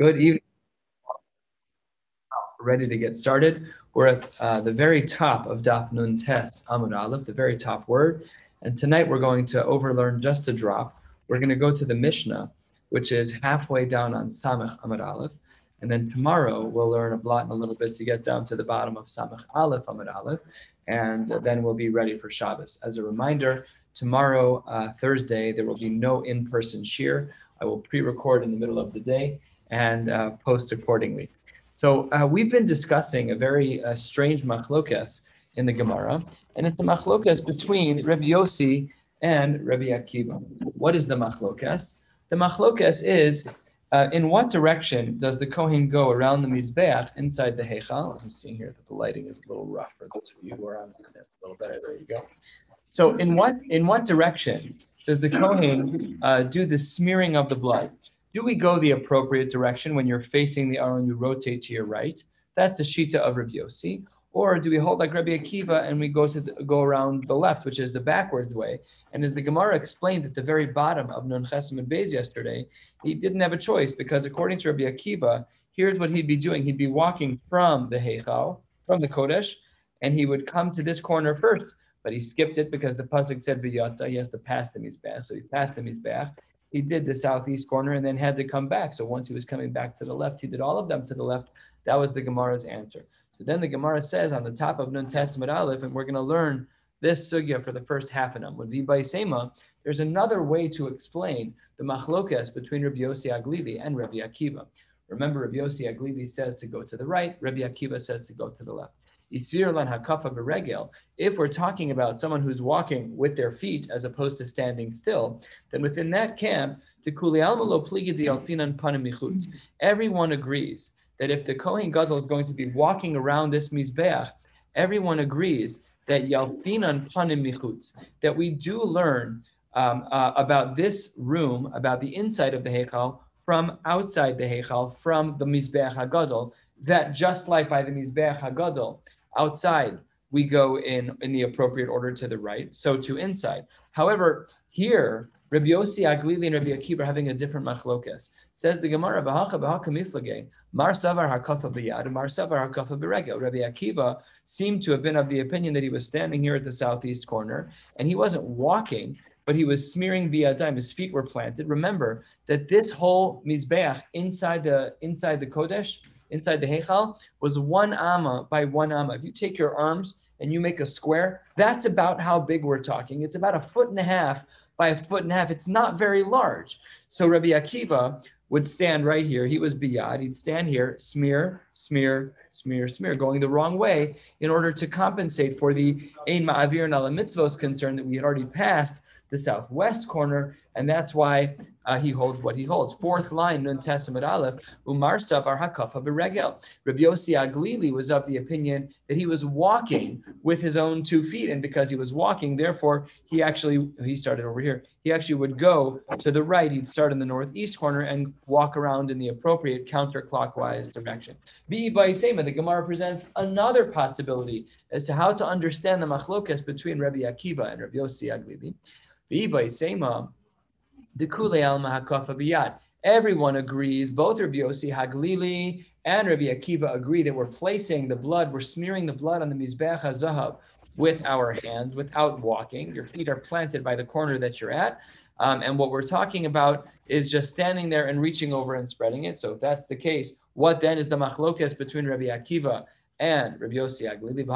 Good evening. Ready to get started. We're at uh, the very top of Daf Nun Tes Amud Aleph, the very top word. And tonight we're going to overlearn just a drop. We're going to go to the Mishnah, which is halfway down on Samach Amud Aleph. And then tomorrow we'll learn a blot in a little bit to get down to the bottom of Samach Aleph Amud Aleph. And then we'll be ready for Shabbos. As a reminder, tomorrow, uh, Thursday, there will be no in person shiur. I will pre record in the middle of the day and uh, post accordingly. So uh, we've been discussing a very uh, strange machlokas in the Gemara, and it's the machlokas between Rabbi Yossi and Rabbi Akiva. What is the machlokas? The machlokas is uh, in what direction does the Kohen go around the Mizbeach inside the Heichal? I'm seeing here that the lighting is a little rough for those of you who are on It's a little better. There you go. So in what in what direction does the Kohen uh, do the smearing of the blood? Do we go the appropriate direction when you're facing the Aron, you rotate to your right? That's the Shita of Rabbi Yossi. Or do we hold like Rabbi Akiva and we go to the, go around the left, which is the backwards way? And as the Gemara explained at the very bottom of Nun Ches Amud Beis yesterday, he didn't have a choice because according to Rabbi Akiva, here's what he'd be doing: he'd be walking from the Heichal, from the Kodesh, and he would come to this corner first. But he skipped it because the pasuk said v'yata. He has to pass the mizbeach, so he passed the mizbeach he did the southeast corner and then had to come back. So once he was coming back to the left, he did all of them to the left. That was the Gemara's answer. So then the Gemara says on the top of Nun Tes Amud Aleph, and we're going to learn this sugya for the first half of them. With Vibay there's another way to explain the machlokas between Rabbi Yossi Aglili and Rabbi Akiva. Remember, Rabbi Yossi Aglili says to go to the right, Rabbi Akiva says to go to the left. If we're talking about someone who's walking with their feet as opposed to standing still, then within that camp, everyone agrees that if the Kohen Gadol is going to be walking around this Mizbeach, everyone agrees that Yalfinan Panim that we do learn um, uh, about this room, about the inside of the Heichal, from outside the Heichal, from the Mizbeach HaGadol, that just like by the Mizbeach HaGadol, Outside, we go in in the appropriate order to the right. So to inside. However, here Rabbi Yossi Aglili and Rabbi Akiva are having a different machlokas. Says the Gemara, "Bahacha bahacha miflage, mar savar hakafa b'yad, mar savar hakafa b'regel." Rabbi Akiva seemed to have been of the opinion that he was standing here at the southeast corner, and he wasn't walking, but he was smearing biyadayim. His feet were planted. Remember that this whole mizbeach inside the inside the kodesh inside the Heichal was one amma by one amma. If you take your arms and you make a square, that's about how big we're talking. It's about a foot and a half by a foot and a half. It's not very large. So Rabbi Akiva would stand right here. He was biyad. He'd stand here, smear, smear, smear, smear, going the wrong way in order to compensate for the ein ma'avir and ala mitzvos concern that we had already passed the southwest corner, and that's why uh, he holds what he holds. Fourth line, Nun Tes Amud Aleph, Umar Savar Hakafa Beregel. Rabbi Yossi Aglili was of the opinion that he was walking with his own two feet, and because he was walking, therefore he actually he started over here. He actually would go to the right. He'd start in the northeast corner and walk around in the appropriate counterclockwise direction. Bi Sema, the Gemara presents another possibility as to how to understand the machlokas between Rabbi Akiva and Rabbi Yossi Aglili. Sema, the Kule Alma Hakafa Biyad. Everyone agrees, both Rabbi Yossi Haglili and Rabbi Akiva agree that we're placing the blood, we're smearing the blood on the Mizbech HaZahav with our hands without walking. Your feet are planted by the corner that you're at. Um, and what we're talking about is just standing there and reaching over and spreading it. So if that's the case, what then is the machloket between Rabbi Akiva and Rabbi Yossi Aglili?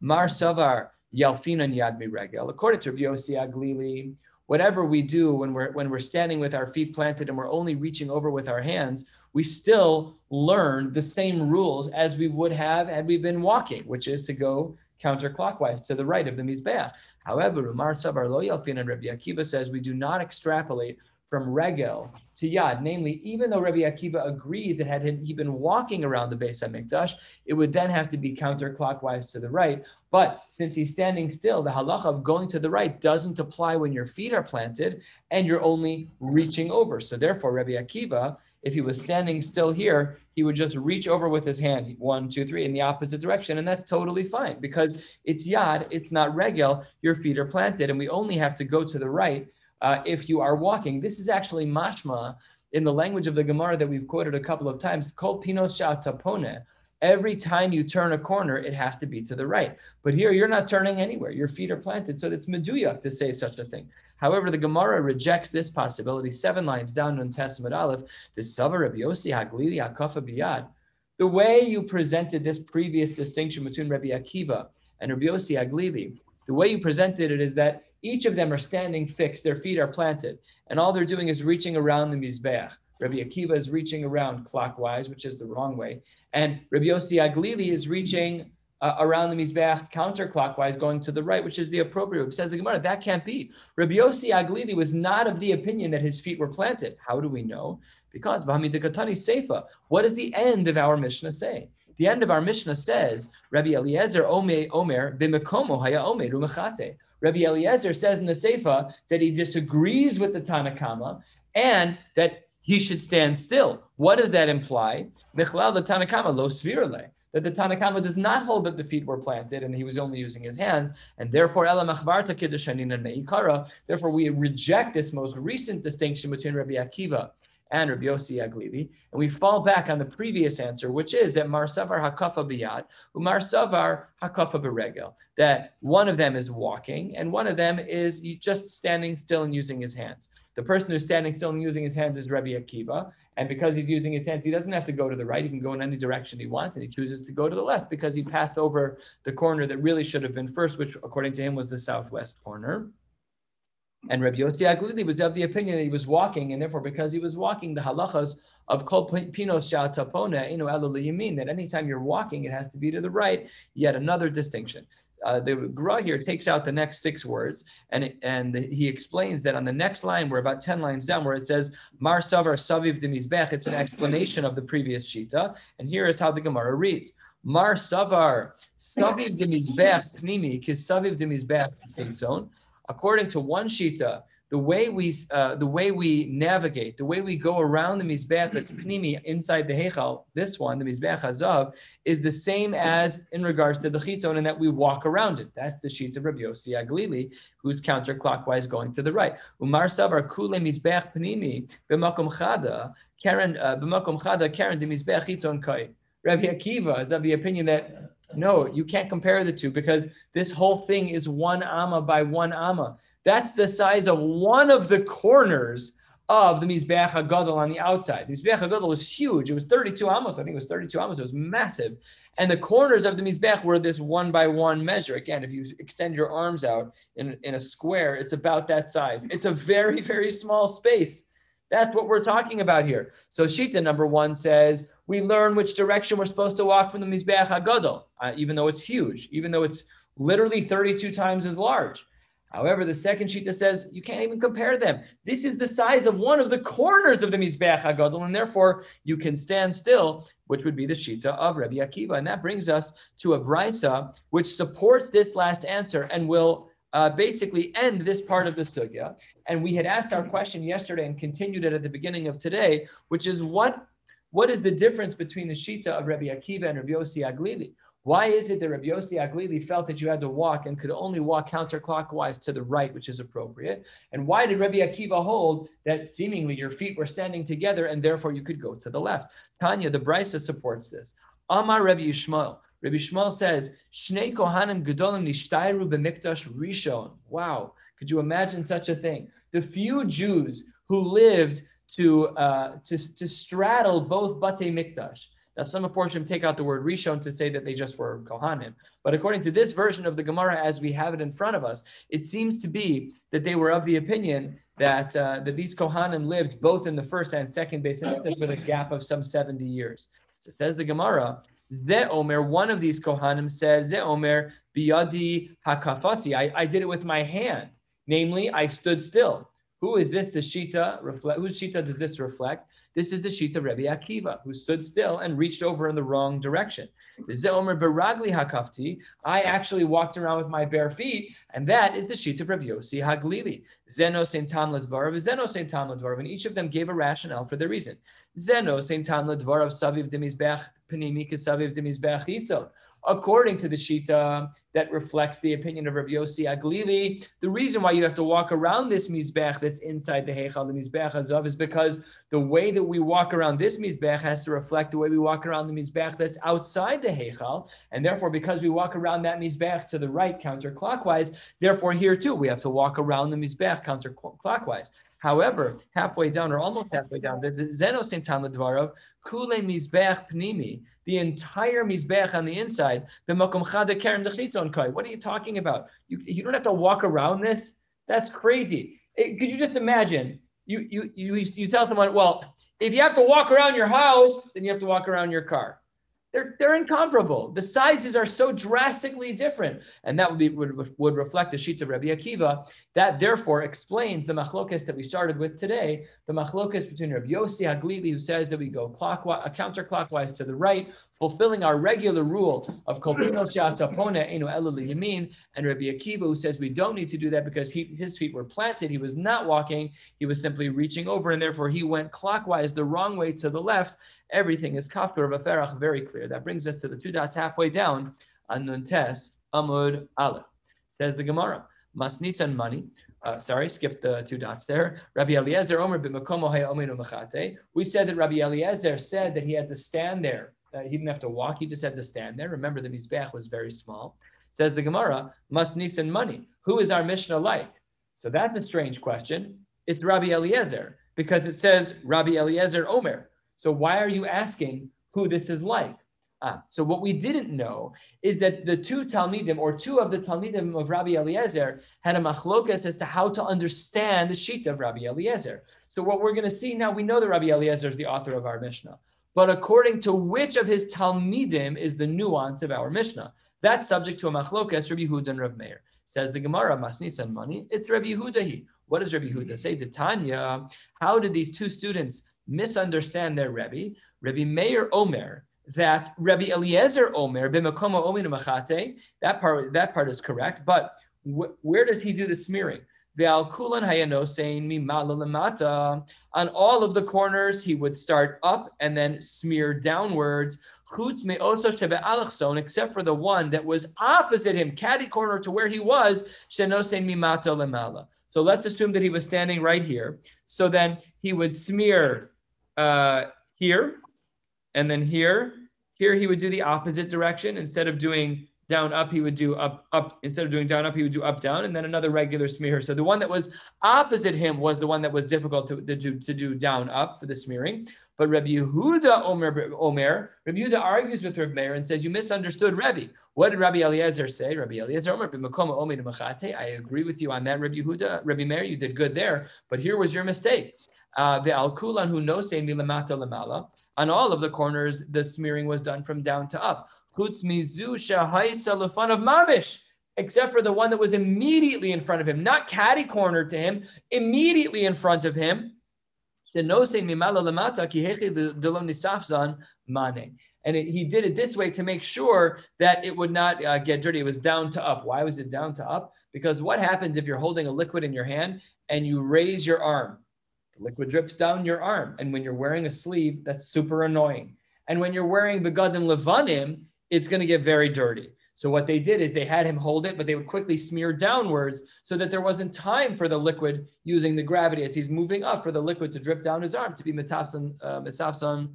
Mar Savar Yalfinan Yad Regel. According to Rabbi Yossi Aglili, whatever we do when we're when we're standing with our feet planted and we're only reaching over with our hands, we still learn the same rules as we would have had we been walking, which is to go counterclockwise to the right of the mizbeach. However, Umar Sabar Lo yalfin and Rabbi Akiva says we do not extrapolate from regel to yad. Namely, even though Rabbi Akiva agrees that had he been walking around the base Beis Hamikdash, it would then have to be counterclockwise to the right. But since he's standing still, the halacha of going to the right doesn't apply when your feet are planted and you're only reaching over. So therefore, Rabbi Akiva, if he was standing still here, he would just reach over with his hand, one, two, three, in the opposite direction. And that's totally fine because it's yad, it's not regel, your feet are planted, and we only have to go to the right uh, if you are walking. This is actually mashma in the language of the Gemara that we've quoted a couple of times, kol pinos tapone. Every time you turn a corner, it has to be to the right. But here, you're not turning anywhere. Your feet are planted, so it's meduyak to say such a thing. However, the Gemara rejects this possibility. Seven lines down in Tes Amud Aleph, the Savar Rabbi Yossi Haglili Hakafa Biyad. The way you presented this previous distinction between Rabbi Akiva and Rabbi Yossi Aglili, the way you presented it is that each of them are standing fixed, their feet are planted, and all they're doing is reaching around the Mizbeach. Rabbi Akiva is reaching around clockwise, which is the wrong way, and Rabbi Yossi Aglili is reaching uh, around the Mizbeach counterclockwise, going to the right, which is the appropriate. Says the Gemara, that can't be. Rabbi Yossi Aglili was not of the opinion that his feet were planted. How do we know? Because Bahamidikatani Seifa, what does the end of our Mishnah say? The end of our Mishnah says, Rabbi Eliezer Ome Omer Bimekomo Haya Omer Rumachate. Rabbi Eliezer says in the Seifa that he disagrees with the Tanakama and that he should stand still. What does that imply? Michlal the Tanakama lo svirale that the Tanakama does not hold that the feet were planted and he was only using his hands, and therefore Ela Machvarta Kiddushanin and Meikara. Therefore, we reject this most recent distinction between Rabbi Akiva and Rabbi Yossi Aglili, and we fall back on the previous answer, which is that Marsavar Hakafa Biyad, Marsavar Hakafa Beregel, that one of them is walking and one of them is just standing still and using his hands. The person who's standing still and using his hands is Rabbi Akiva, and because he's using his hands, he doesn't have to go to the right. He can go in any direction he wants, and he chooses to go to the left because he passed over the corner that really should have been first, which according to him was the southwest corner. And Rabbi Yossi Aglili was of the opinion that he was walking, and therefore, because he was walking, the halachas of kol pinos tapona inu yamin, that anytime you're walking, it has to be to the right. Yet another distinction. Uh, the Gra here takes out the next six words, and and he explains that on the next line, we're about ten lines down, where it says Mar Savar Saviv de Mizbech. It's an explanation of the previous shita, and here is how the Gemara reads: Mar Savar Saviv de Mizbech Pnimi Kis Saviv de Mizbech Zone according to one shita, the way we uh, the way we navigate, the way we go around the mizbeach that's pnimi inside the heichal, this one, the mizbeach hazav, is the same as in regards to the chitzon, and that we walk around it. That's the sheet of Rabbi Yossi Aglili, who's counterclockwise going to the right. Umar savar kule mizbeach pnimi b'makom chada karen uh, b'makom chada karen de mizbeach chitzon kai. Rabbi Akiva is of the opinion that no, you can't compare the two because this whole thing is one amma by one amma. That's the size of one of the corners of the Mizbeach HaGadol on the outside. The Mizbeach HaGadol was huge. It was 32 amos. I think it was 32 amos. It was massive. And the corners of the Mizbeach were this one by one measure. Again, if you extend your arms out in, in a square, it's about that size. It's a very, very small space. That's what we're talking about here. So Shita number one says, we learn which direction we're supposed to walk from the Mizbeach HaGadol, uh, even though it's huge, even though it's literally 32 times as large. However, the second Shita says you can't even compare them. This is the size of one of the corners of the Mizbeach HaGadol, and therefore you can stand still, which would be the Shita of Rabbi Akiva. And that brings us to a Brisa, which supports this last answer and will uh, basically end this part of the sugya. And we had asked our question yesterday and continued it at the beginning of today, which is what what is the difference between the shita of Rabbi Akiva and Rabbi Yossi Aglili? Why is it that Rabbi Yossi Aglili felt that you had to walk and could only walk counterclockwise to the right, which is appropriate? And why did Rabbi Akiva hold that seemingly your feet were standing together and therefore you could go to the left? Tanya, the Brisa supports this. Amar Rabbi Yishmael. Rabbi Yishmael says, Shnei Kohanim Gedolim Nishtairu B'Mikdash Rishon. Wow, could you imagine such a thing? The few Jews who lived to, uh, to, to straddle both Bate Mikdash. Now, some unfortunately take out the word Rishon to say that they just were Kohanim. But according to this version of the Gemara, as we have it in front of us, it seems to be that they were of the opinion that uh, that these Kohanim lived both in the first and second Beit HaMikdash with a gap of some 70 years. So says the Gemara, Ze Omer, one of these Kohanim says, Ze Omer, biyadi hakafasi. I, I did it with my hand. Namely, I stood still. Who is this the Shita reflect? Whose Shita does this reflect? This is the Shita Rebbe Akiva, who stood still and reached over in the wrong direction. The Omer Baragli Hakafti, I actually walked around with my bare feet, and that is the Shita Rebbe Yossi Haglili. Zeno Saint Tam Ledvarav, Zeno Saint Tam Ledvarav, and each of them gave a rationale for their reason. Zeno Saint Tam Ledvarav Saviv Demizbech Penimi Saviv Demizbech Itzon. According to the Shita that reflects the opinion of Rabbi Yossi Aglili. The reason why you have to walk around this Mizbech that's inside the Heichal, the Mizbech Hazav, is because the way that we walk around this Mizbech has to reflect the way we walk around the Mizbech that's outside the Heichal. And therefore, because we walk around that Mizbech to the right counterclockwise, therefore here too, we have to walk around the Mizbech counterclockwise. However, halfway down or almost halfway down, the Zenos in Dvarov, Kule Mizbeach Pnimi, the entire Mizbeach on the inside, the Makom Chada Kerem Kai. What are you talking about? You, you don't have to walk around this. That's crazy. It, could you just imagine? You, you, you, you tell someone, well, if you have to walk around your house, then you have to walk around your car. They're, they're incomparable. The sizes are so drastically different. And that would, be, would, would reflect the sheets of Rabbi Akiva. That therefore explains the machlokas that we started with today, the machlokas between Rabbi Yossi Haglili, who says that we go clockwise, counterclockwise to the right, fulfilling our regular rule of kolpino shatapone enu elu yamin, and Rabbi Akiva, who says we don't need to do that because he, his feet were planted. He was not walking. He was simply reaching over, and therefore he went clockwise the wrong way to the left. Everything is kaptur of a very clear. That brings us to the two dots halfway down on Nuntes Amud Aleph. Says the Gemara. Masnitzan money. Uh, sorry, skip the two dots there. Rabbi Eliezer Omer. We said that Rabbi Eliezer said that he had to stand there. Uh, he didn't have to walk. He just had to stand there. Remember, the mizbeach was very small. Says the Gemara, Masnitzan money. Who is our Mishnah like? So that's a strange question. It's Rabbi Eliezer because it says Rabbi Eliezer Omer. So why are you asking who this is like? Ah, so what we didn't know is that the two Talmidim or two of the Talmidim of Rabbi Eliezer had a machlokas as to how to understand the sheet of Rabbi Eliezer. So what we're going to see now, we know that Rabbi Eliezer is the author of our Mishnah, but according to which of his Talmidim is the nuance of our Mishnah? That's subject to a machlokas, Rabbi Yehuda and Rabbi Meir. Says the Gemara, Masnitz and money. It's Rabbi Yehuda. What does Rabbi Yehuda say? Tanya. How did these two students misunderstand their Rebbe? Rabbi Meir Omer that Rabbi Eliezer Omer b'makomo ominu machate. That part that part is correct, but wh- where does he do the smearing? On all of the corners, he would start up and then smear downwards. Except for the one that was opposite him, caddy corner to where he was. So let's assume that he was standing right here. So then he would smear uh, here, and then here, here he would do the opposite direction. Instead of doing down up, he would do up up. Instead of doing down up, he would do up down, and then another regular smear. So the one that was opposite him was the one that was difficult to, to, do, to do down up for the smearing. But Rabbi Yehuda Omer, Omer, Rabbi Yehuda argues with Rabbi Meir and says, You misunderstood Rabbi. What did Rabbi Eliezer say? Rabbi Eliezer Omer, I agree with you on that, Rabbi Yehuda. Rabbi Meir, you did good there, but here was your mistake. Uh, the al kulan who knows say milamata lamala. On all of the corners, the smearing was done from down to up. Mizu of except for the one that was immediately in front of him, not catty corner to him, immediately in front of him. And it, he did it this way to make sure that it would not uh, get dirty. It was down to up. Why was it down to up? Because what happens if you're holding a liquid in your hand and you raise your arm? Liquid drips down your arm. And when you're wearing a sleeve, that's super annoying. And when you're wearing begadim levanim, it's going to get very dirty. So what they did is they had him hold it, but they would quickly smear downwards so that there wasn't time for the liquid using the gravity as he's moving up for the liquid to drip down his arm to be mitzafsan, uh, mitzafsan,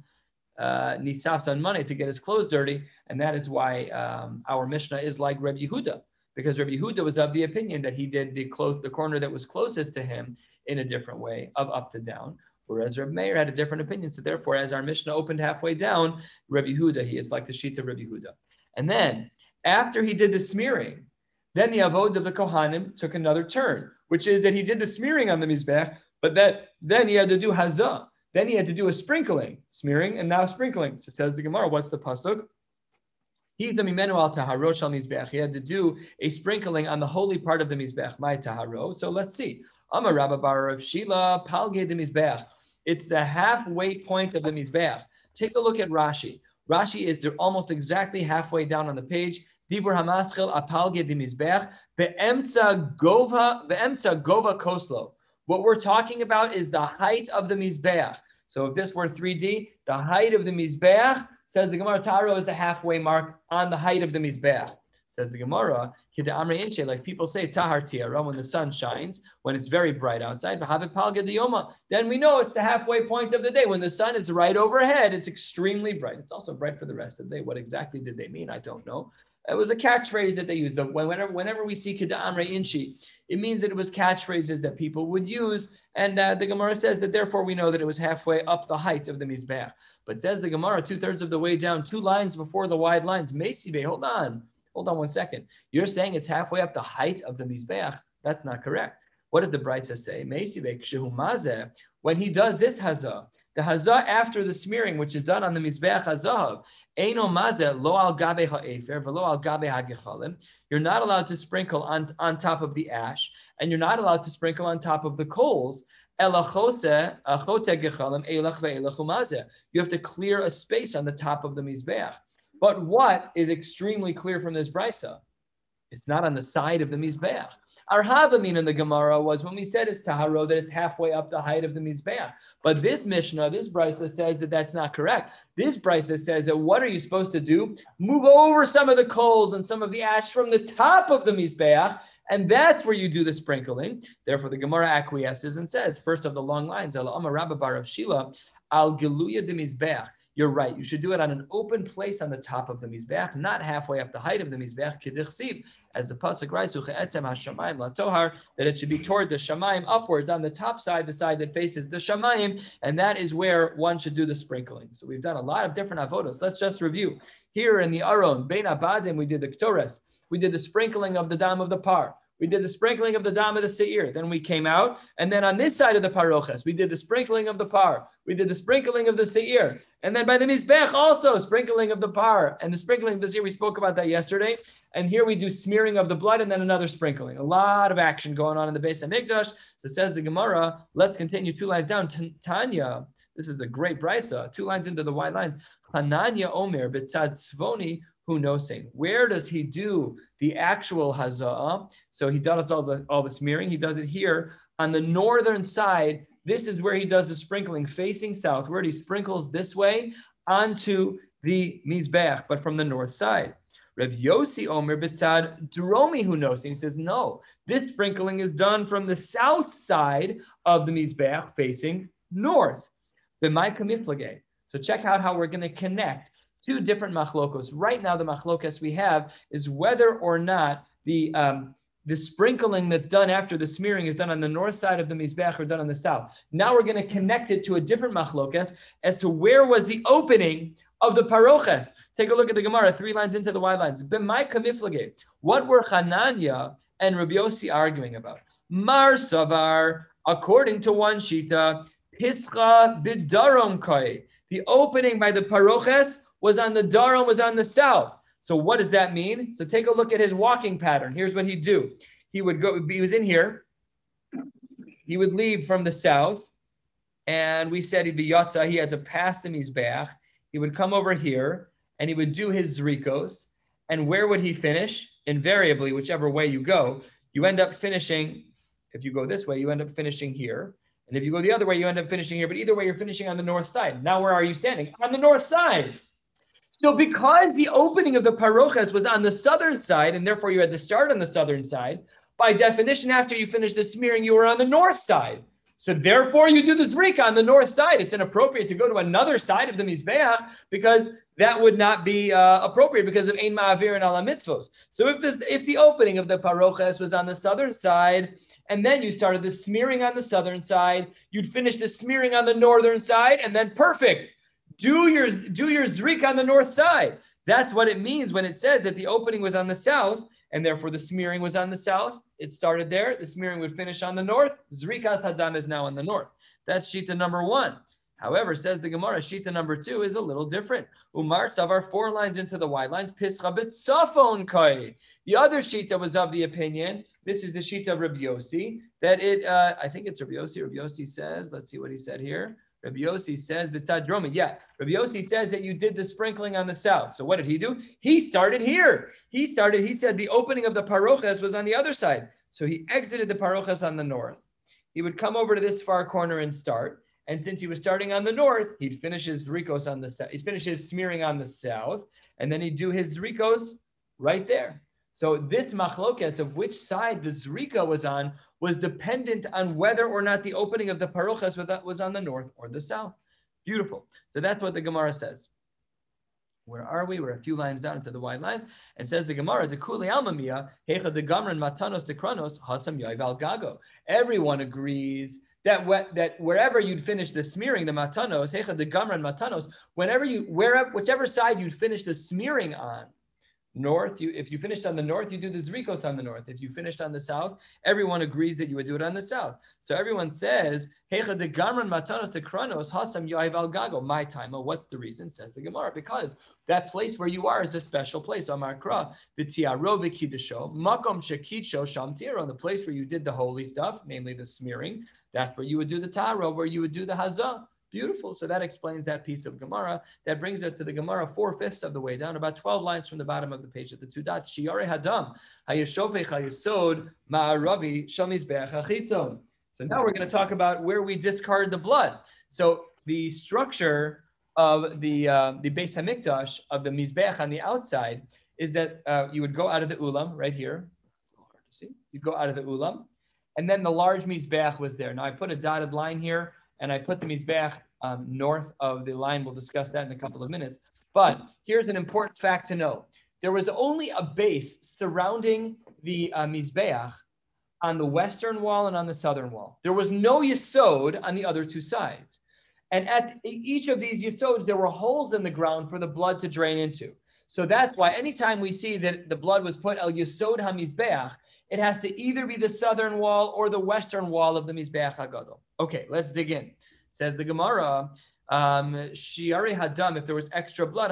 uh, money to get his clothes dirty. And that is why um, our Mishnah is like Reb Yehuda, because Reb Yehuda was of the opinion that he did the close, the corner that was closest to him in a different way of up to down. Whereas Reb Meir had a different opinion. So therefore, as our Mishnah opened halfway down, Rabbi Huda, he is like the sheet of Rabbi Huda. And then after he did the smearing, then the avods of the Kohanim took another turn, which is that he did the smearing on the Mizbech, but that then he had to do hazah. Then he had to do a sprinkling, smearing and now sprinkling. So tells the Gemara, what's the pasuk? He's a mimenu al taharosh al mizbech. He had to do a sprinkling on the holy part of the mizbech, my taharo. So let's see. Amar Rabba Bar of Shila, Palge de Mizbeach. It's the halfway point of the Mizbeach. Take a look at Rashi. Rashi is almost exactly halfway down on the page. Dibur Hamaschel Apalge de Mizbeach, Be'emtza Gova, Be'emtza Gova Koslo. What we're talking about is the height of the Mizbeach. So if this were 3D, the height of the Mizbeach Says the Gemara, Taro is the halfway mark on the height of the Mizbeach. Says the Gemara, like people say, Tahar Tiara, when the sun shines, when it's very bright outside, then we know it's the halfway point of the day. When the sun is right overhead, it's extremely bright. It's also bright for the rest of the day. What exactly did they mean? I don't know. It was a catchphrase that they used. Whenever, whenever we see Kida Amre Inshi, it means that it was catchphrases that people would use. And uh, the Gemara says that therefore we know that it was halfway up the height of the Mizbeach. But then the Gemara, two thirds of the way down, two lines before the wide lines, Mesibe, hold on. Hold on one second. You're saying it's halfway up the height of the Mizbeach. That's not correct. What did the Brisa say? When he does this hazah, the hazah after the smearing, which is done on the Mizbeach hazahav, Eino mazeh lo al gabe ha'efer v'lo al gabe ha'gechalim. You're not allowed to sprinkle on, on top of the ash, and you're not allowed to sprinkle on top of the coals. You have to clear a space on the top of the Mizbeach. But what is extremely clear from this brisa? It's not on the side of the mizbeach. Our Havamin in the Gemara was when we said it's Taharo, that it's halfway up the height of the Mizbeach. But this Mishnah, this Brisa says that that's not correct. This Brisa says that what are you supposed to do? Move over some of the coals and some of the ash from the top of the Mizbeach, and that's where you do the sprinkling. Therefore, the Gemara acquiesces and says, first of the long lines, Al Amar Rabbabar of Shila, Al Geluya de Mizbeach you're right. You should do it on an open place on the top of the mizbeach, not halfway up the height of the mizbeach. Kedichsiv, as the pasuk writes, hashamayim latohar, that it should be toward the shamayim upwards on the top side, the side that faces the shamayim, and that is where one should do the sprinkling. So we've done a lot of different avodos. Let's just review. Here in the Aron, Bein Abadim, we did the Ktores. We did the sprinkling of the dam of the par. We did the sprinkling of the dam of the seir. Then we came out, and then on this side of the paroches, we did the sprinkling of the par. We did the sprinkling of the seir, and then by the mizbech also sprinkling of the par and the sprinkling of the seir. We spoke about that yesterday, and here we do smearing of the blood and then another sprinkling. A lot of action going on in the base of Mikdash. So says the Gemara. Let's continue two lines down. Tanya. This is a great brisa. Two lines into the white lines. Hananya Omer betzad svoni who knows saying. Where does he do the actual hazah? So he does all the, all the smearing. He does it here on the northern side. This is where he does the sprinkling facing southward. He sprinkles this way onto the mizbeach, but from the north side. Reb Yossi Omer Bitzad Dromi who knows. He says, no, this sprinkling is done from the south side of the Mizbeach facing north. So check out how we're going to connect two different machlokos. Right now, the machlokas we have is whether or not the um, the sprinkling that's done after the smearing is done on the north side of the mizbeach or done on the south. Now we're going to connect it to a different machlokas as to where was the opening of the paroches. Take a look at the Gemara, three lines into the wide lines. What were Hananya and Rabbi Yossi arguing about? Mar Savar, according to one shita, Pischa bidarom koi. The opening by the paroches was on the Darum, was on the south. So what does that mean? So take a look at his walking pattern. Here's what he'd do. He would go, he was in here. He would leave from the south. And we said he'd be Yatza, he had to pass the Mizbeach. He would come over here and he would do his Zrikos. And where would he finish? Invariably, whichever way you go, you end up finishing, if you go this way, you end up finishing here. And if you go the other way, you end up finishing here. But either way, you're finishing on the north side. Now, where are you standing? On the north side. So because the opening of the parochas was on the southern side, and therefore you had to start on the southern side, by definition, after you finished the smearing, you were on the north side. So therefore, you do the zrika on the north side. It's inappropriate to go to another side of the mizbeach because that would not be uh, appropriate because of ein ma'avir and ala mitzvos. So if this, if the opening of the parochas was on the southern side, and then you started the smearing on the southern side, you'd finish the smearing on the northern side, and then perfect do your do your zrik on the north side. That's what it means when it says that the opening was on the south, and therefore the smearing was on the south. It started there. The smearing would finish on the north. Zrikas hadam is now on the north. That's shita number one. However, says the Gemara, shita number two is a little different. Umar Savar, four lines into the white lines, Pischa Safon Kai. The other shita was of the opinion, this is the shita of Rabbi Yossi, that it, uh, I think it's Rabbi Yossi. Rabbi Yossi says, let's see what he said here. Rabbi Yossi says, Dromi. Yeah, Rabbi Yossi says that you did the sprinkling on the south. So what did he do? He started here. He started, he said the opening of the parochas was on the other side. So he exited the parochas on the north. He would come over to this far corner and start. And since he was starting on the north, he'd finish his zrikos on the south. He'd finish his smearing on the south, and then he'd do his zrikos right there. So this machlokes of which side the zrika was on was dependent on whether or not the opening of the parochas was on the north or the south. Beautiful. So that's what the Gemara says. Where are we? We're a few lines down into the wide lines. And says the Gemara, the Kuli Almamia, Hecha the Gamran Matanos de Kranos, Hatsam Yoival Gago. Everyone agrees that that wherever you'd finish the smearing, the matanos, Hecha the Gamran Matanos, whenever you wherever whichever side you'd finish the smearing on, north, you if you finished on the north, you do the zrikos on the north. If you finished on the south, everyone agrees that you would do it on the south. So everyone says, Hecha de matanos de kranos hasam gago. My time. Oh, what's the reason? Says the Gemara. Because that place where you are is a special place. Amar kra v'tiaro v'kiddusho makom shekitsho sham On the place where you did the holy stuff, namely the smearing. That's where you would do the taro, where you would do the hazah. Beautiful. So that explains that piece of Gemara. That brings us to the Gemara four fifths of the way down, about 12 lines from the bottom of the page at the two dots. Shiare Hadam, Hayashofech Hayasod, Ma'aravi, Shamizbech Achitzon. So now we're going to talk about where we discard the blood. So the structure of the uh, the Beis Hamikdash of the Mizbech on the outside is that uh, you would go out of the ulam right here. See, you go out of the ulam, and then the large Mizbech was there. Now I put a dotted line here and I put the Mizbeach um, north of the line. We'll discuss that in a couple of minutes. But here's an important fact to know. There was only a base surrounding the uh, Mizbeach on the western wall and on the southern wall. There was no Yisod on the other two sides. And at each of these Yisods, there were holes in the ground for the blood to drain into. So that's why anytime we see that the blood was put El Yisod HaMizbeach, it has to either be the southern wall or the western wall of the Mizbeach HaGadol. Okay, let's dig in. Says the Gemara, um, Shiari Hadam, if there was extra blood,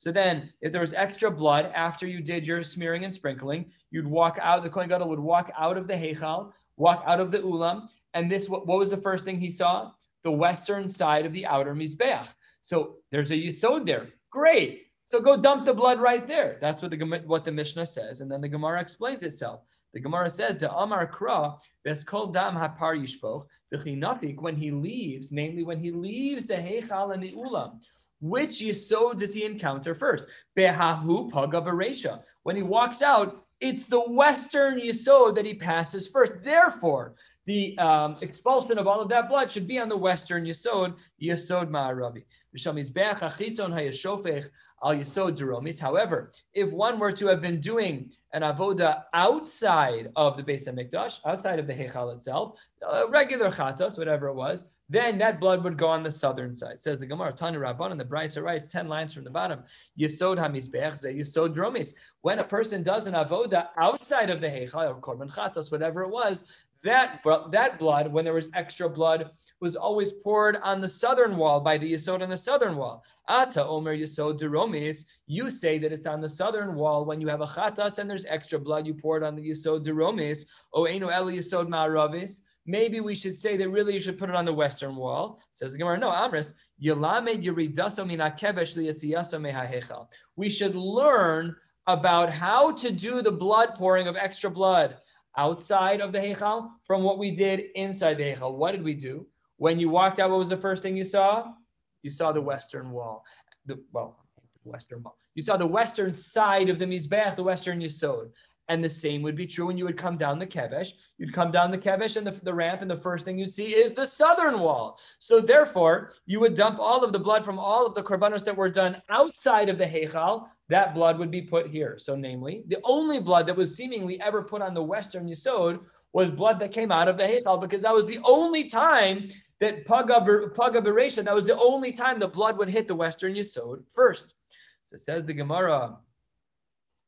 so then, if there was extra blood after you did your smearing and sprinkling, you'd walk out, the Kohen Gadol would walk out of the Heichal, walk out of the Ulam, and this, what, what was the first thing he saw? The western side of the outer Mizbeach. So there's a Yisod there. Great. So go dump the blood right there. That's what the what the Mishnah says, and then the Gemara explains itself. The Gemara says the Amar Kra kol dam hapar yishpoch the when he leaves, namely when he leaves the Heichal and the Ulam. Which yisod does he encounter first? Behahu paga When he walks out, it's the western yisod that he passes first. Therefore, the um, expulsion of all of that blood should be on the western yisod, yisod ma'aravi. al. However, if one were to have been doing an avoda outside of the Beis Hamikdash, outside of the Heichal itself, a regular chatos, whatever it was, then that blood would go on the southern side. Says the Gemara, Tanu Rabban, and the Brisa writes 10 lines from the bottom. Yisod hamizbech ze yisod dromis. When a person does an avoda outside of the heichal or korban chatos, whatever it was, that, that blood, when there was extra blood, was always poured on the southern wall by the Yisod on the southern wall. Ata Omer Yisod Deromis, you say that it's on the southern wall when you have a chatas and there's extra blood, you pour it on the Yisod Deromis. O Einu Eli Yisod Ma'aravis. Maybe we should say that really you should put it on the western wall. Says Gemara, no, Amris, We should learn about how to do the blood pouring of extra blood outside of the Heichal from what we did inside the Heichal. What did we do? When you walked out, what was the first thing you saw? You saw the western wall. The well, western wall. You saw the western side of the Mizbeach, the western Yisod. And the same would be true when you would come down the Kevesh. You'd come down the Kevesh and the, the ramp, and the first thing you'd see is the southern wall. So therefore, you would dump all of the blood from all of the korbanos that were done outside of the Heichal. That blood would be put here. So, namely, the only blood that was seemingly ever put on the western Yisod was blood that came out of the Heichal, because that was the only time that Paga Beresha, that was the only time the blood would hit the western Yisod first. So says the Gemara.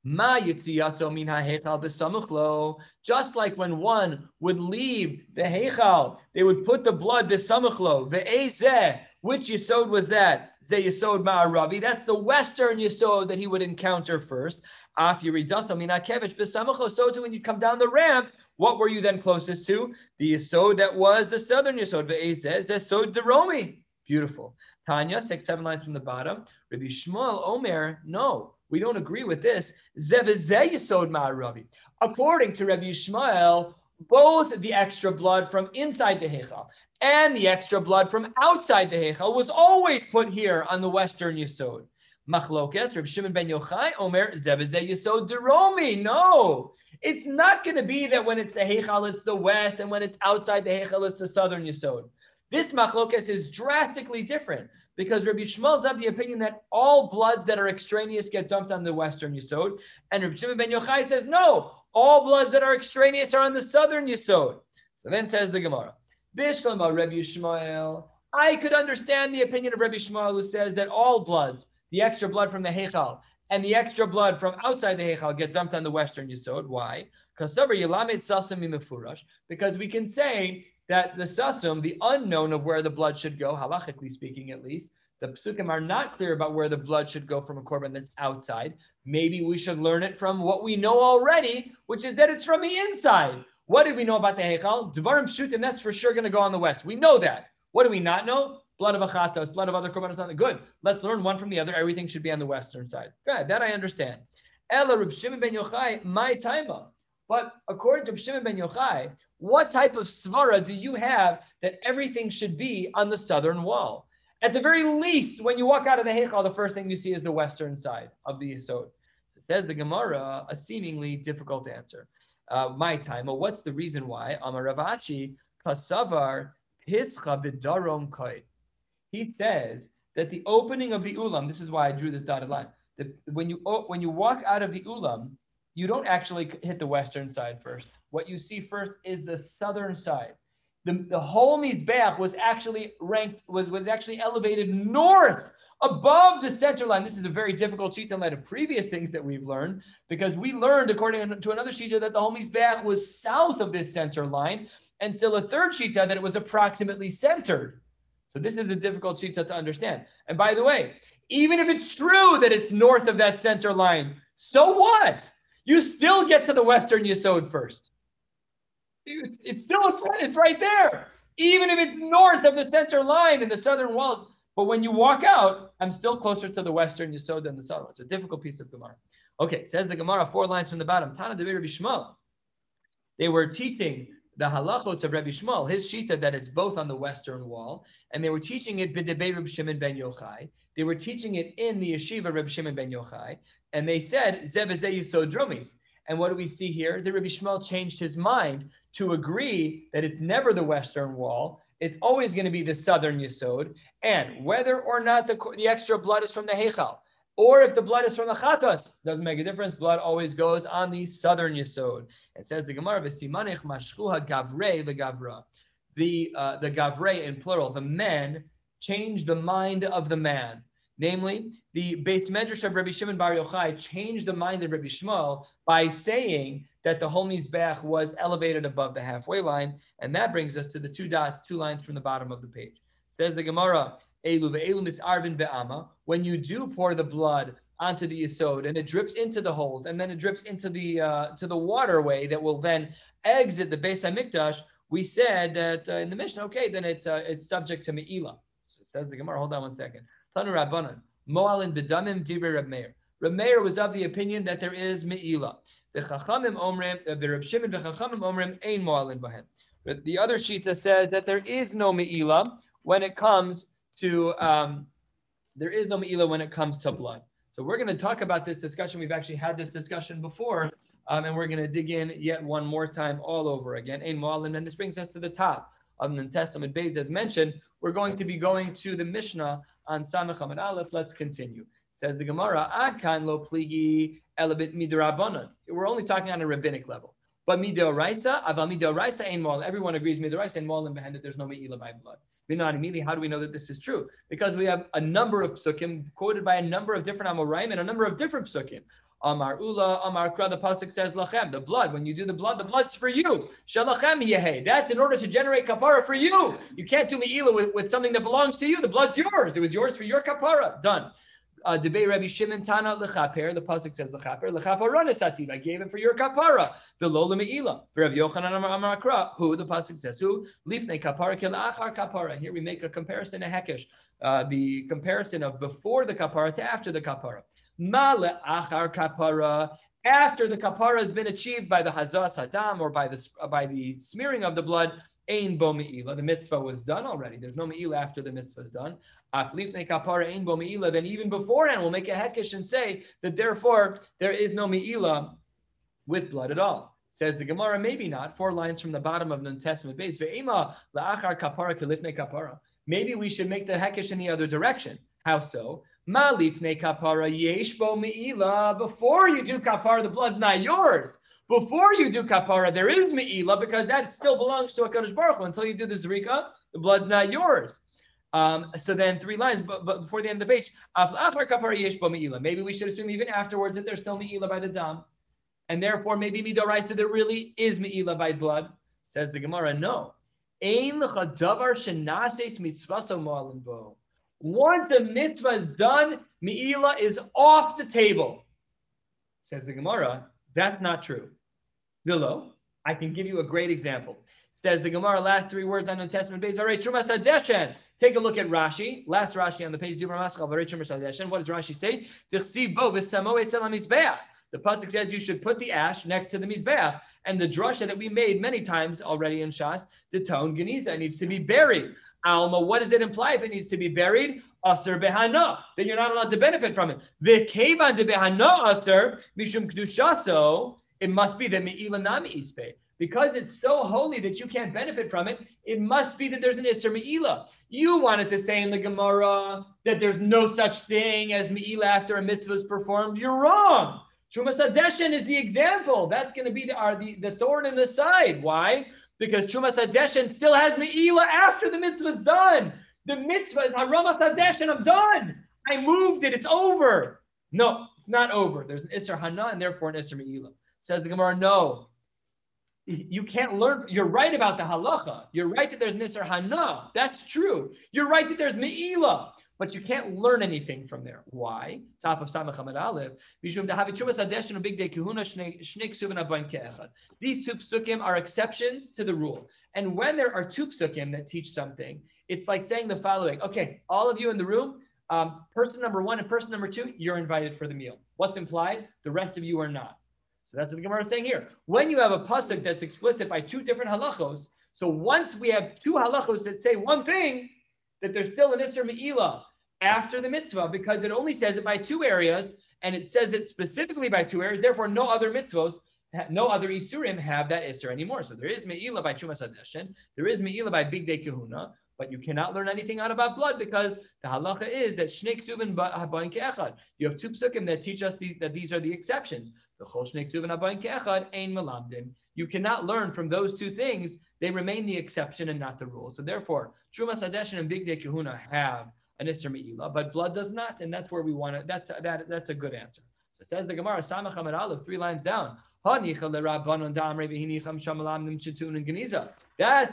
Ma min ha'hechal Just like when one would leave the hechal, they would put the blood b'samuchlo. Ve'ezeh, which yisod was that? Ze yisod ma'aravi. That's the western yisod that he would encounter first. Af yiridaso min ha'kevich b'samuchlo. So too, when you come down the ramp, what were you then closest to? The yisod that was the southern yisod. Ve'ezeh, zesod deromi. Beautiful. Tanya, take seven lines from the bottom. Rabbi Yishmael Omer, no we don't agree with this. According to Rabbi Yishmael, both the extra blood from inside the Heichal and the extra blood from outside the Heichal was always put here on the western Yisod. Machlokes, Reb Shimon ben Yochai, Omer, Zebeze Yisod Deromi. No, it's not going to be that when it's the Heichal, it's the west, and when it's outside the Heichal, it's the southern Yisod. This machlokes is drastically different because Rabbi Yishmael's of the opinion that all bloods that are extraneous get dumped on the western Yisod, and Rabbi Shimon ben Yochai says no, all bloods that are extraneous are on the southern Yisod. So then says the Gemara, Bishlama Rabbi Yishmael. I could understand the opinion of Rabbi Yishmael who says that all bloods, the extra blood from the Heichal and the extra blood from outside the Heichal get dumped on the western Yisod. Why? Because we can say that the sasum, the unknown of where the blood should go, halachically speaking at least, the psukim are not clear about where the blood should go from a korban that's outside. Maybe we should learn it from what we know already, which is that it's from the inside. What did we know about the Heichal? Devarim Shutim, that's for sure going to go on the west. We know that. What do we not know? Blood of achatos, blood of other korbanos. on the good. Let's learn one from the other. Everything should be on the western side. Good. That I understand. Ella Reb Shimon ben Yochai, my taima. But according to Shimon ben Yochai, what type of svara do you have that everything should be on the southern wall? At the very least, when you walk out of the Heichal, the first thing you see is the western side of the Yisod. Says the Gemara, a seemingly difficult answer. Uh, my time. Well, what's the reason why? Amar Rav Ashi, Kasavar, Hischa Vidarom Koi. He says that the opening of the ulam, this is why I drew this dotted line. That when you when you walk out of the ulam, you don't actually hit the western side first. What you see first is the southern side. The, the whole Mizbeach was actually ranked, was, was actually elevated north above the center line. This is a very difficult sheet in light of previous things that we've learned, because we learned, according to another sheet, that the whole Mizbeach was south of this center line, and still a third sheet that it was approximately centered. So this is a difficult sheet to understand. And by the way, even if it's true that it's north of that center line, so what? You still get to the Western Yisod first. It's still in front, it's right there. Even if it's north of the center line in the southern walls. But when you walk out, I'm still closer to the Western Yisod than the southern. It's a difficult piece of Gemara. Okay, it says the Gemara, four lines from the bottom. Tana de Rabbi Yishmael. They were teaching the halachos of Rabbi Yishmael, his shita that it's both on the western wall, and they were teaching it b'debei Rabbi Shimon ben Yochai. They were teaching it in the yeshiva Rabbi Shimon ben Yochai, and they said zevazei yisod dromis. And what do we see here? The Rabbi Shmuel changed his mind to agree that it's never the western wall. It's always going to be the southern yisod, and whether or not the, the extra blood is from the heichal, or if the blood is from the chatas, doesn't make a difference. Blood always goes on the southern yisod. It says the Gemara v'simanich mashchuha gavrei legavra. The uh, the gavre in plural, the men change the mind of the man. Namely, the Beis Medrash of Rabbi Shimon Bar Yochai changed the mind of Rabbi Yishmael by saying that the whole Mizbeach was elevated above the halfway line, and that brings us to the two dots, two lines from the bottom of the page. Says the Gemara, Elu ve'elu mitzarvin be'ama. When you do pour the blood onto the yisod and it drips into the holes and then it drips into the uh, to the waterway that will then exit the Beis Hamikdash. We said that uh, in the Mishnah, okay, then it's uh, it's subject to meila. So says the Gemara. Hold on one second. Tanu Rabbanan Moalin bedamim divrei Reb Meir. Reb Meir was of the opinion that there is meila. The Chachamim omrim, uh, the Reb Shimon the Chachamim omrim ein moalin bahem. But the other shita says that there is no meila when it comes to um, there is no meila when it comes to blood. So we're going to talk about this discussion. We've actually had this discussion before, um, and we're going to dig in yet one more time all over again. Ein Mu'alim, and this brings us to the top of the Tes Amud Beis as mentioned. We're going to be going to the Mishnah on Samach and Aleph. Let's continue. Says the Gemara, Ad kan lo pligi elabit. We're only talking on a rabbinic level. But midoraisa, aval midoraisa ein mu'alim. Everyone agrees midoraisa ein mu'alim behind that there's no me'ila by blood. How do we know that this is true? Because we have a number of psukim quoted by a number of different Amoraim and a number of different psukim. Amar Ula, Amar Kra, the Pasuk says Lachem, the blood. When you do the blood, the blood's for you. Shalachem Yehe. That's in order to generate kapara for you. You can't do Me'ila with, with something that belongs to you. The blood's yours. It was yours for your kapara. Done uh, debate Shimon Tana lechaper. The pasuk says lechaper lechaper tativ. I gave it for your kapara. Below meila. For Rabbi Yochanan Amar Akra. Who the pasuk says who lifnei kapara kil achar kapara. Here we make a comparison a hekesh. Uh, the comparison of before the kapara to after the kapara. Ma leachar kapara after the kapara has been achieved by the hazas hadam or by the uh, by the smearing of the blood, ein bo meila. The mitzvah was done already. There's no meila after the mitzvah is done. Aflifne kapara ein bo meila. Then even beforehand, we'll make a hekish and say that therefore there is no meila with blood at all. Says the Gemara, maybe not. Four lines from the bottom of the Tes Amud Beis. Ve'ema la'achar kapara kalifne kapara. Maybe we should make the hekish in the other direction. How so? Malifne kapara yeshbo meila. Before you do kapara, the blood's not yours. Before you do kapara, there is meila because that still belongs to a Kadosh Baruch Hu. Until you do the zrika, the blood's not yours. Um, so then three lines, but, but before the end of the page, maybe we should assume even afterwards that there's still meila by the dam, and therefore maybe midoraisa there really is meila by blood. Says the Gemara, no. Once a mitzvah is done, Me'ila is off the table. Says the Gemara, that's not true. Vilo, I can give you a great example. Says the Gemara, last three words on the Tes Amud Beis. All right, Trumas Adeshen. Take a look at Rashi. Last Rashi on the page. What does Rashi say? The pasuk says you should put the ash next to the mizbeach, and the drasha that we made many times already in Shas, the ta'un geniza needs to be buried. Alma, what does it imply if it needs to be buried? Aser behana, then you're not allowed to benefit from it. V'kevan de behana aser mishum kedushaso. It must be that me'ila nami ispe. Because it's so holy that you can't benefit from it, it must be that there's an Isser Me'ila. You wanted to say in the Gemara that there's no such thing as Me'ila after a mitzvah is performed. You're wrong. Trumas Adeshen is the example. That's going to be the, our, the, the thorn in the side. Why? Because Trumas Hadeshen still has Me'ila after the mitzvah is done. The mitzvah is Haramas Hadeshen, I'm done. I moved it, it's over. No, it's not over. There's an Isser Hana and therefore an Isser Me'ila. Says the Gemara, no. You can't learn. You're right about the halacha. You're right that there's Nisr Hana. That's true. You're right that there's Me'ila but you can't learn anything from there. Why? Top of Hamad. These two psukim are exceptions to the rule. And when there are two psukim that teach something, it's like saying the following Okay, all of you in the room, um, person number one and person number two, you're invited for the meal. What's implied? The rest of you are not. So that's what the Gemara is saying here. When you have a pasuk that's explicit by two different halachos, so once we have two halachos that say one thing, that there's still an Isser Me'ilah, after the mitzvah because it only says it by two areas and it says it specifically by two areas. Therefore, no other mitzvos, no other isurim have that isur anymore. So there is me'ilah by chumas adeshen, there is me'ilah by bigdei kehuna, but you cannot learn anything out about blood because the halacha is that shnei ktuvin habayin ke'echad. You have two psukim that teach us the, that these are the exceptions. The chol shnei ktuvin habayin ke'echad ein melamdim. You cannot learn from those two things. They remain the exception and not the rule. So therefore, Trumas Hadeshen and Bigdei Kehuna have an Isser Me'ila, but blood does not, and that's where we want to, that's, that, that's a good answer. So says the Gemara, Samach Amud Aleph, three lines down. That's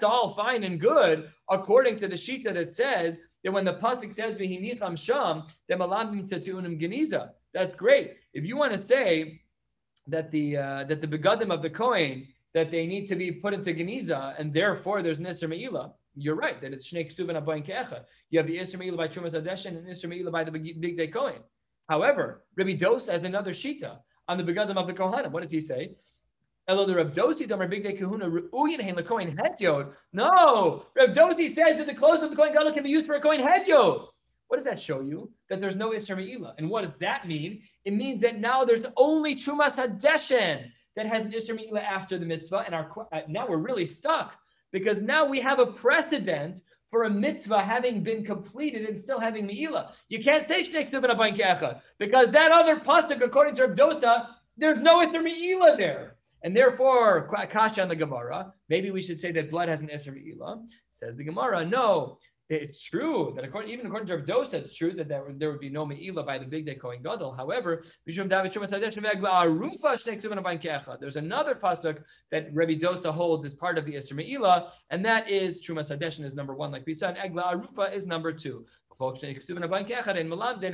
all fine and good, according to the Shita that says that when the pasuk says geniza. That's great. If you want to say that the uh, that the begadim of the coin that they need to be put into geniza, and therefore there's nisr meila, you're right that it's Shnei Ksuvin Abayin Ke'echa. You have the Isra Me'ila by Chumas Adeshin and Isra Me'ila by the Bigdei Kohen. However, Rabbi Dos has another Shita on the Begadim of the Kohanim. What does he say? Elo the Reb Dosi Damar Bigdei Kehuna Ru'uyin Hein LeKohen Hedyod. No, Reb Dosi says that the clothes of the Kohen Gadol can be used for a Kohen Hedyod. What does that show you? That there's no Isra Me'ila. And what does that mean? It means that now there's only Chumas Hadeshin that has an Isra Me'ila after the mitzvah. And our uh, now we're really stuck because now we have a precedent for a mitzvah having been completed and still having meila. You can't say shnei ktuvin because that other pasuk, according to Dosa, there's no ither meila there. And therefore, kasha on the Gemara, maybe we should say that blood has an ither meila. Says the Gemara, no, it's true that according, even according to Rav Dosa, it's true that there, there would be no meila by the bigdei Kohen Gadol. However, there's another pasuk that Rabbi Dosa holds as part of the Isra Meila, and that is Trumas Hadeshin is number one, like we said, and Egla Arufa is number two. And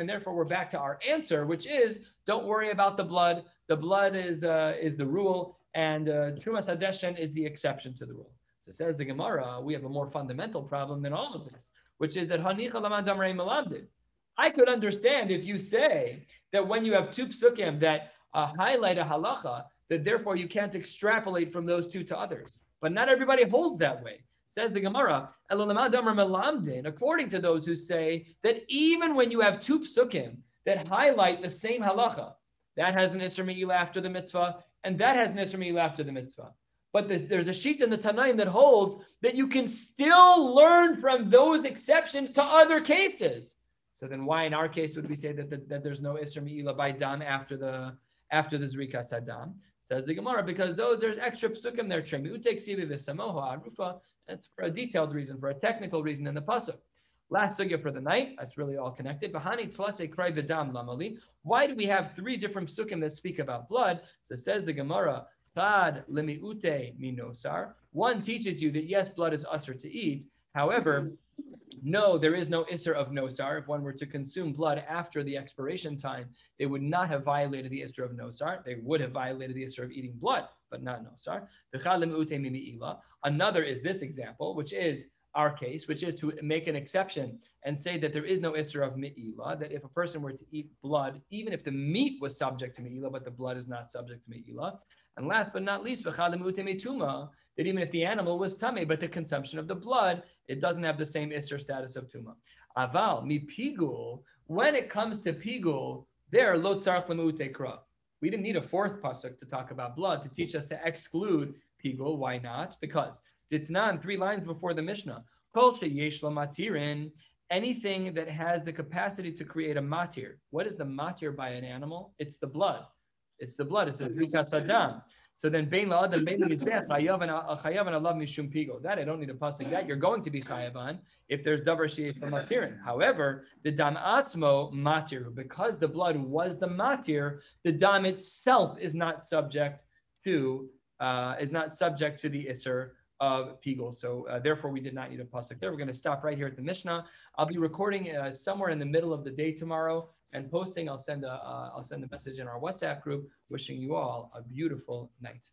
therefore, we're back to our answer, which is don't worry about the blood. The blood is uh, is the rule, and uh, Trumas Hadeshin is the exception to the rule. So says the Gemara, we have a more fundamental problem than all of this, which is that I could understand if you say that when you have two psukim that uh, highlight a halacha that therefore you can't extrapolate from those two to others. But not everybody holds that way. Says the Gemara, according to those who say that even when you have two psukim that highlight the same halacha, that has an Isra after the mitzvah, and that has an Isra after the mitzvah. But there's a sheet in the Tanaim that holds that you can still learn from those exceptions to other cases. So then, why in our case would we say that, that, that there's no Isra Me'ila by Dam after the after the Zrika Saddam? Says the Gemara, because those there's extra psukim there, Arufa, that's for a detailed reason, for a technical reason in the pasuk. Last sugya for the night. That's really all connected. Krai v'dam lamali. Why do we have three different psukim that speak about blood? So says the Gemara. Chad lemiute minosar. One teaches you that yes, blood is usher to eat. However, no, there is no isser of nosar. If one were to consume blood after the expiration time, they would not have violated the isser of nosar. They would have violated the isser of eating blood, but not nosar. Another is this example, which is our case, which is to make an exception and say that there is no isser of mi'ila, that if a person were to eat blood, even if the meat was subject to mi'ila, but the blood is not subject to mi'ila. And last but not least, that even if the animal was tummy, but the consumption of the blood, it doesn't have the same isser status of tuma. Aval, mi pigul, when it comes to pigul, there, lo tzarch. We didn't need a fourth pasuk to talk about blood to teach us to exclude pigul. Why not? Because Ditznan, three lines before the Mishnah. Matirin, anything that has the capacity to create a matir. What is the matir by an animal? It's the blood. It's the blood. It's the rikat sadam. So then, bein la'adam bein chayav and uh, chayav and alav mishum pigo. That I don't need a pasuk. That you're going to be chayavan if there's davar sheyesh matirin. However, the dam atzmo matir because the blood was the matir. The dam itself is not subject to uh, is not subject to the isser of Pigul. So uh, therefore, we did not need a pasuk there. We're going to stop right here at the Mishnah. I'll be recording uh, somewhere in the middle of the day tomorrow and posting. I'll send a will uh, send a message in our WhatsApp group, wishing you all a beautiful night.